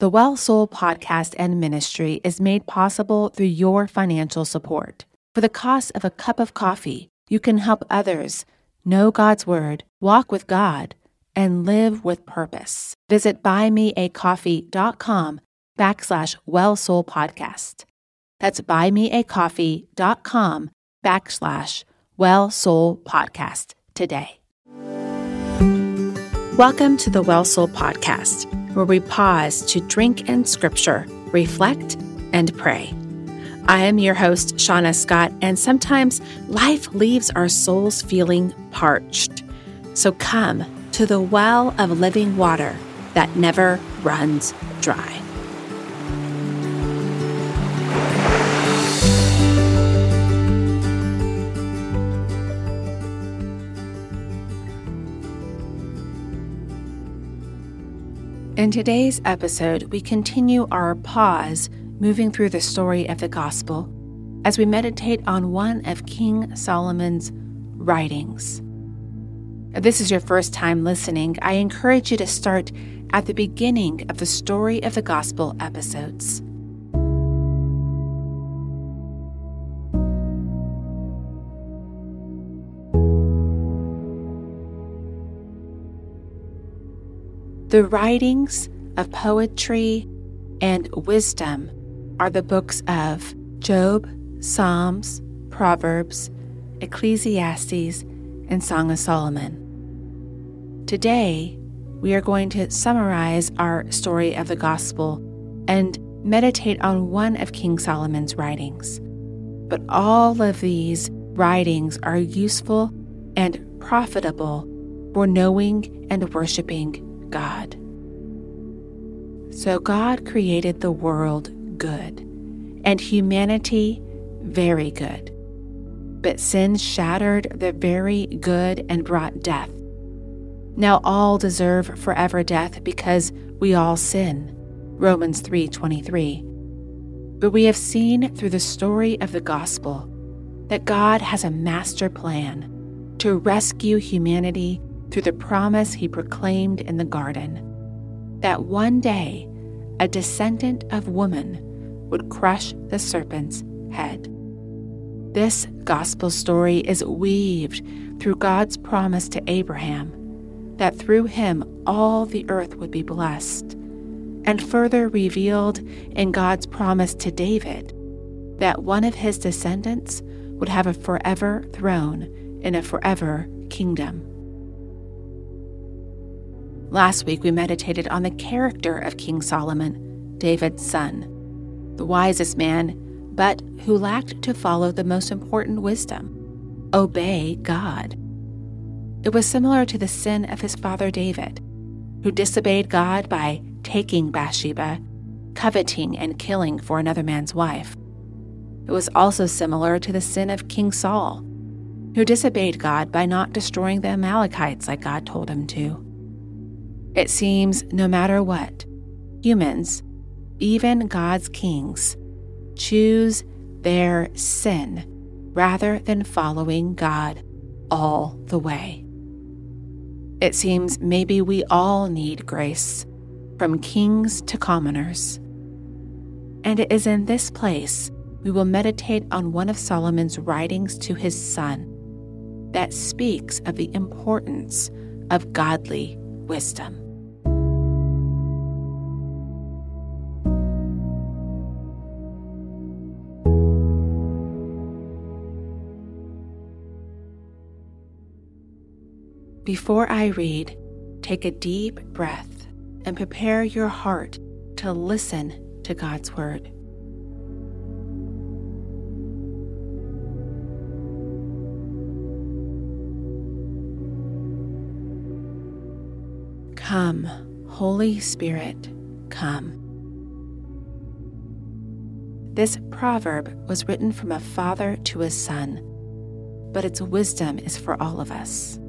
The Well Soul podcast and ministry is made possible through your financial support. For the cost of a cup of coffee, you can help others know God's Word, walk with God, and live with purpose. Visit buymeacoffee.com backslash Well Soul podcast. That's buymeacoffee.com backslash Well Soul podcast today. Welcome to the Well Soul podcast where we pause to drink in scripture, reflect, and pray. I am your host, Seana Scott, and sometimes life leaves our souls feeling parched. So come to the well of living water that never runs dry. In today's episode, we continue our pause moving through the story of the gospel as we meditate on one of King Solomon's writings. If this is your first time listening, I encourage you to start at the beginning of the story of the gospel episodes. The writings of poetry and wisdom are the books of Job, Psalms, Proverbs, Ecclesiastes, and Song of Solomon. Today, we are going to summarize our story of the gospel and meditate on one of King Solomon's writings. But all of these writings are useful and profitable for knowing and worshiping God. So God created the world good, and humanity very good. But sin shattered the very good and brought death. Now all deserve forever death because we all sin. Romans 3:23. But we have seen through the story of the gospel that God has a master plan to rescue humanity through the promise he proclaimed in the garden that one day a descendant of woman would crush the serpent's head. This gospel story is weaved through God's promise to Abraham that through him all the earth would be blessed, and further revealed in God's promise to David that one of his descendants would have a forever throne in a forever kingdom. Last week, we meditated on the character of King Solomon, David's son, the wisest man, but who lacked to follow the most important wisdom obey God. It was similar to the sin of his father David, who disobeyed God by taking Bathsheba, coveting, and killing for another man's wife. It was also similar to the sin of King Saul, who disobeyed God by not destroying the Amalekites like God told him to. It seems no matter what, humans, even God's kings, choose their sin rather than following God all the way. It seems maybe we all need grace, from kings to commoners. And it is in this place we will meditate on one of Solomon's writings to his son that speaks of the importance of godly wisdom. Before I read, take a deep breath and prepare your heart to listen to God's Word. Come, Holy Spirit, come. This proverb was written from a father to a son, but its wisdom is for all of us.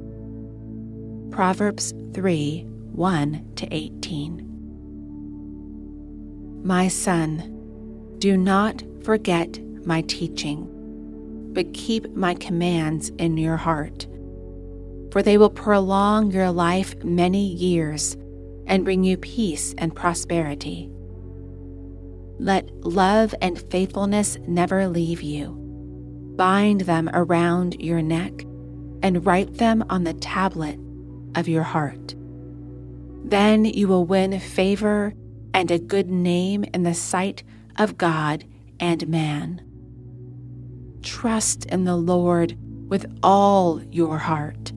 Proverbs 3 1 to 18. My son, do not forget my teaching, but keep my commands in your heart for they will prolong your life many years and bring you peace and prosperity. Let love and faithfulness never leave you. Bind them around your neck and write them on the tablet of your heart. Then you will win favor and a good name in the sight of God and man. Trust in the Lord with all your heart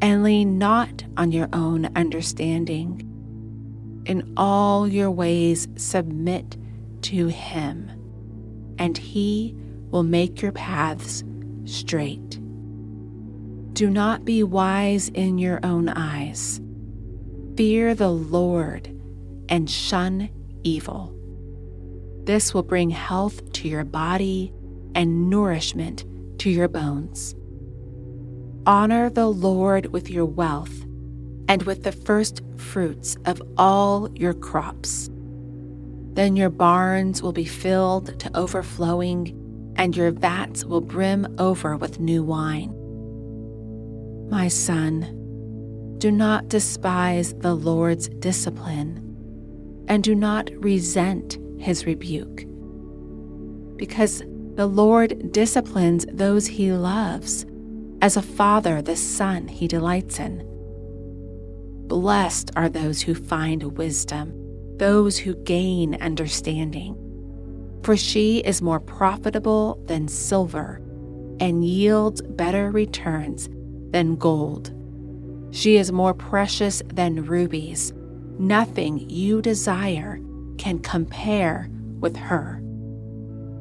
and lean not on your own understanding. In all your ways, submit to Him, and He will make your paths straight. Do not be wise in your own eyes. Fear the Lord and shun evil. This will bring health to your body and nourishment to your bones. Honor the Lord with your wealth and with the first fruits of all your crops. Then your barns will be filled to overflowing, and your vats will brim over with new wine. My son, do not despise the Lord's discipline, and do not resent his rebuke. Because the Lord disciplines those he loves, as a father the son he delights in. Blessed are those who find wisdom, those who gain understanding. For she is more profitable than silver and yields better returns than gold. She is more precious than rubies. Nothing you desire can compare with her.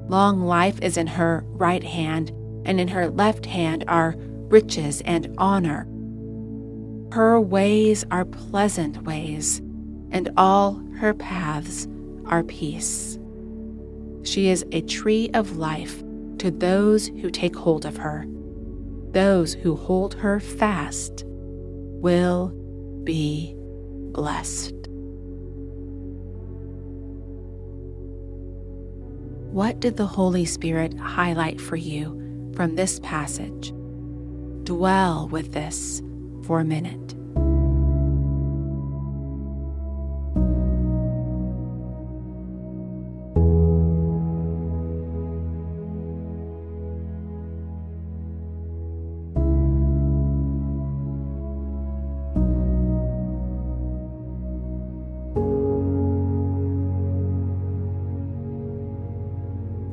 Long life is in her right hand, and in her left hand are riches and honor. Her ways are pleasant ways, and all her paths are peace. She is a tree of life to those who take hold of her. Those who hold her fast will be blessed. What did the Holy Spirit highlight for you from this passage? Dwell with this for a minute.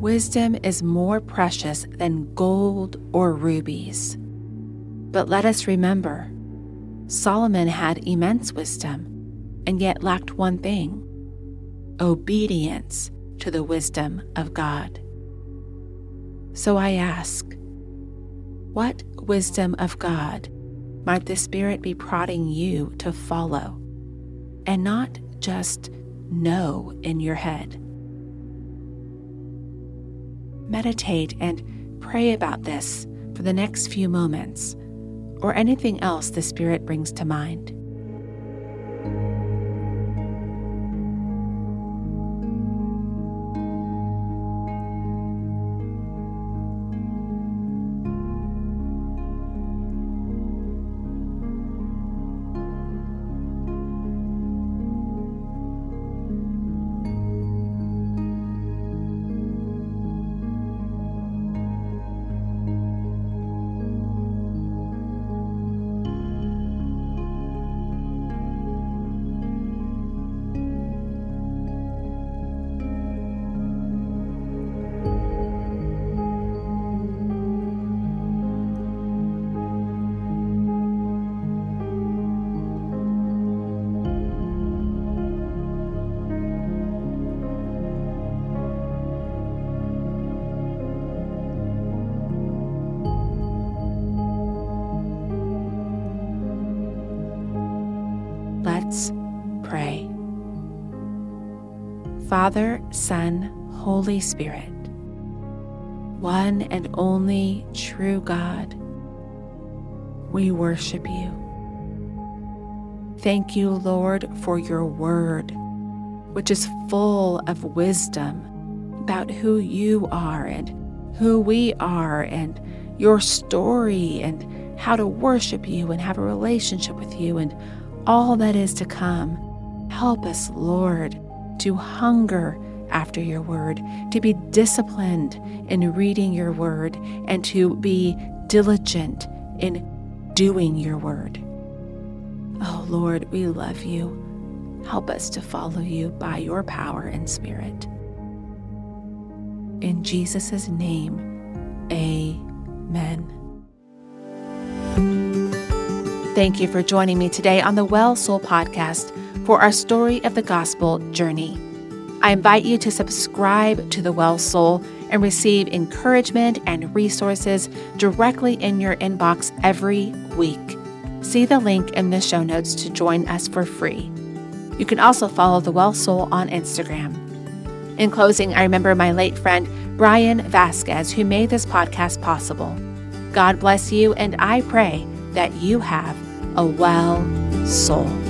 Wisdom is more precious than gold or rubies. But let us remember Solomon had immense wisdom and yet lacked one thing obedience to the wisdom of God. So I ask, what wisdom of God might the Spirit be prodding you to follow and not just know in your head? Meditate and pray about this for the next few moments or anything else the Spirit brings to mind. Father, Son, Holy Spirit, one and only true God, we worship you. Thank you, Lord, for your word, which is full of wisdom about who you are and who we are, and your story, and how to worship you and have a relationship with you, and all that is to come. Help us, Lord, to hunger after your word, to be disciplined in reading your word, and to be diligent in doing your word. Oh Lord, we love you. Help us to follow you by your power and spirit. In Jesus' name, amen. Thank you for joining me today on the Well Soul podcast for our story of the gospel journey. I invite you to subscribe to the Well Soul and receive encouragement and resources directly in your inbox every week. See the link in the show notes to join us for free. You can also follow the Well Soul on Instagram. In closing, I remember my late friend Brian Vasquez, who made this podcast possible. God bless you, and I pray that you have a well soul.